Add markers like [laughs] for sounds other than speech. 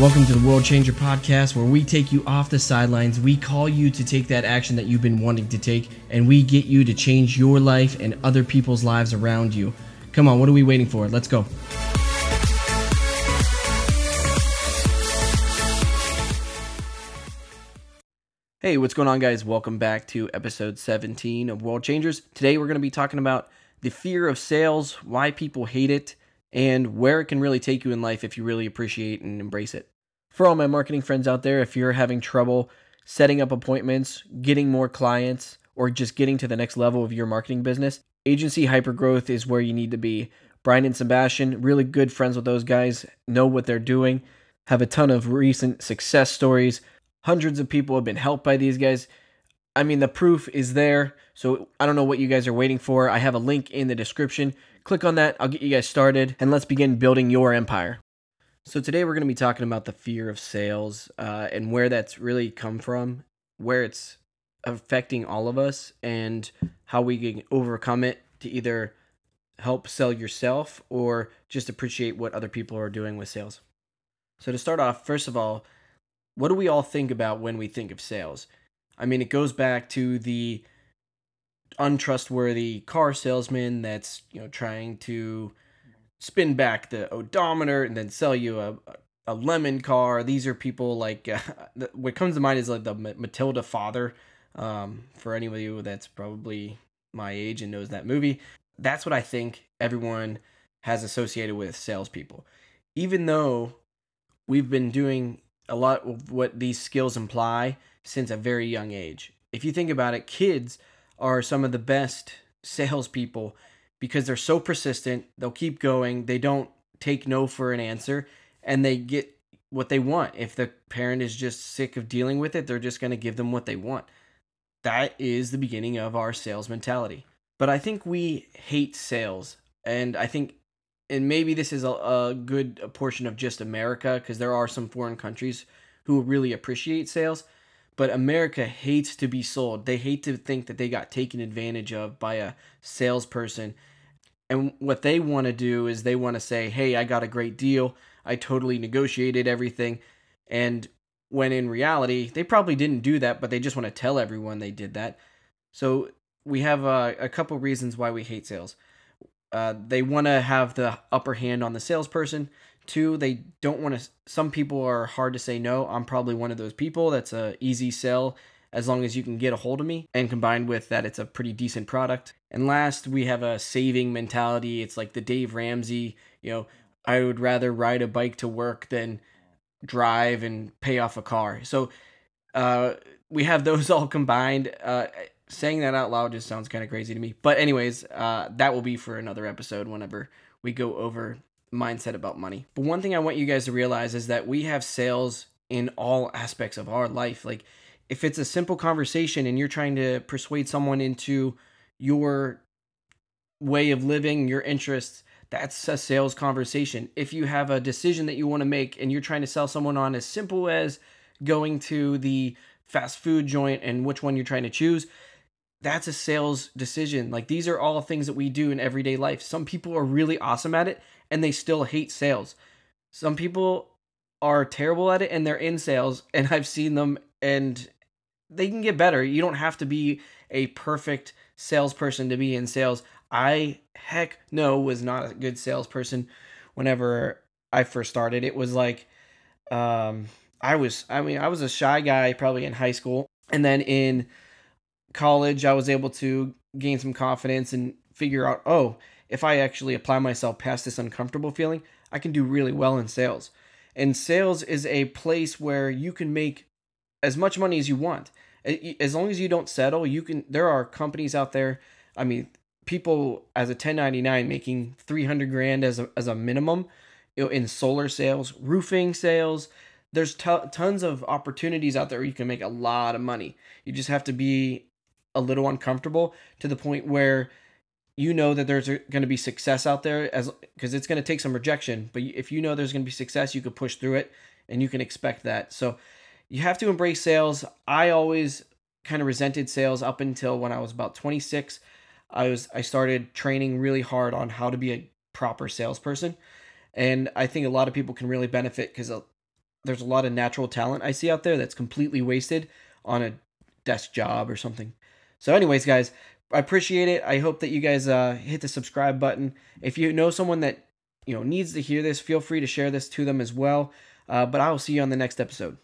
Welcome to the World Changer Podcast, where we take you off the sidelines. We call you to take that action that you've been wanting to take, and we get you to change your life and other people's lives around you. Come on, what are we waiting for? Let's go. Hey, what's going on, guys? Welcome back to episode 17 of World Changers. Today, we're going to be talking about the fear of sales, why people hate it, and where it can really take you in life if you really appreciate and embrace it. For all my marketing friends out there, if you're having trouble setting up appointments, getting more clients, or just getting to the next level of your marketing business, Agency Hypergrowth is where you need to be. Brian and Sebastian, really good friends with those guys, know what they're doing, have a ton of recent success stories. Hundreds of people have been helped by these guys. I mean, the proof is there. So I don't know what you guys are waiting for. I have a link in the description. Click on that. I'll get you guys started and let's begin building your empire. So today we're going to be talking about the fear of sales uh, and where that's really come from, where it's affecting all of us, and how we can overcome it to either help sell yourself or just appreciate what other people are doing with sales. So to start off, first of all, what do we all think about when we think of sales? I mean, it goes back to the untrustworthy car salesman that's you know trying to spin back the odometer and then sell you a a lemon car. These are people like uh, [laughs] what comes to mind is like the Matilda father. Um, for any of you that's probably my age and knows that movie, that's what I think everyone has associated with salespeople. Even though we've been doing a lot of what these skills imply since a very young age. If you think about it, kids are some of the best salespeople because they're so persistent. They'll keep going. They don't take no for an answer and they get what they want. If the parent is just sick of dealing with it, they're just going to give them what they want. That is the beginning of our sales mentality. But I think we hate sales. And I think, and maybe this is a, a good portion of just America because there are some foreign countries who really appreciate sales but America hates to be sold. They hate to think that they got taken advantage of by a salesperson. And what they want to do is they want to say, hey, I got a great deal. I totally negotiated everything. And when in reality, they probably didn't do that, but they just want to tell everyone they did that. So we have a, a couple reasons why we hate sales. Uh, they want to have the upper hand on the salesperson. Two, they don't want to. Some people are hard to say no. I'm probably one of those people. That's a easy sell as long as you can get a hold of me. And combined with that, it's a pretty decent product. And last, we have a saving mentality. It's like the Dave Ramsey. You know, I would rather ride a bike to work than drive and pay off a car. So uh, we have those [laughs] all combined. Uh, saying that out loud just sounds kind of crazy to me. But anyways, uh, that will be for another episode whenever we go over mindset about money. But one thing I want you guys to realize is that we have sales in all aspects of our life. Like if it's a simple conversation and you're trying to persuade someone into your way of living, your interests, that's a sales conversation. If you have a decision that you want to make and you're trying to sell someone on as simple as going to the fast food joint and which one you're trying to choose, that's a sales decision. Like these are all things that we do in everyday life. Some people are really awesome at it and they still hate sales. Some people are terrible at it and they're in sales [laughs] and I've seen them and they can get better. You don't have to be a perfect salesperson to be in sales. I heck no was not a good salesperson whenever I first started. It was like um I was I mean I was a shy guy probably in high school and then in college I was able to gain some confidence and figure out oh if I actually apply myself past this uncomfortable feeling, I can do really well in sales. And sales is a place where you can make as much money as you want. As long as you don't settle, you can there are companies out there, I mean, people as a 1099 making 300 grand as a as a minimum in solar sales, roofing sales, there's t- tons of opportunities out there where you can make a lot of money. You just have to be a little uncomfortable to the point where you know that there's going to be success out there as because it's going to take some rejection but if you know there's going to be success you can push through it and you can expect that. So you have to embrace sales. I always kind of resented sales up until when i was about 26 i was i started training really hard on how to be a proper salesperson and i think a lot of people can really benefit because there's a lot of natural talent I see out there that's completely wasted on a desk job or something. So, anyways, guys, I appreciate it. I hope that you guys uh, hit the subscribe button. If you know someone that you know needs to hear this, feel free to share this to them as well. Uh, but I will see you on the next episode.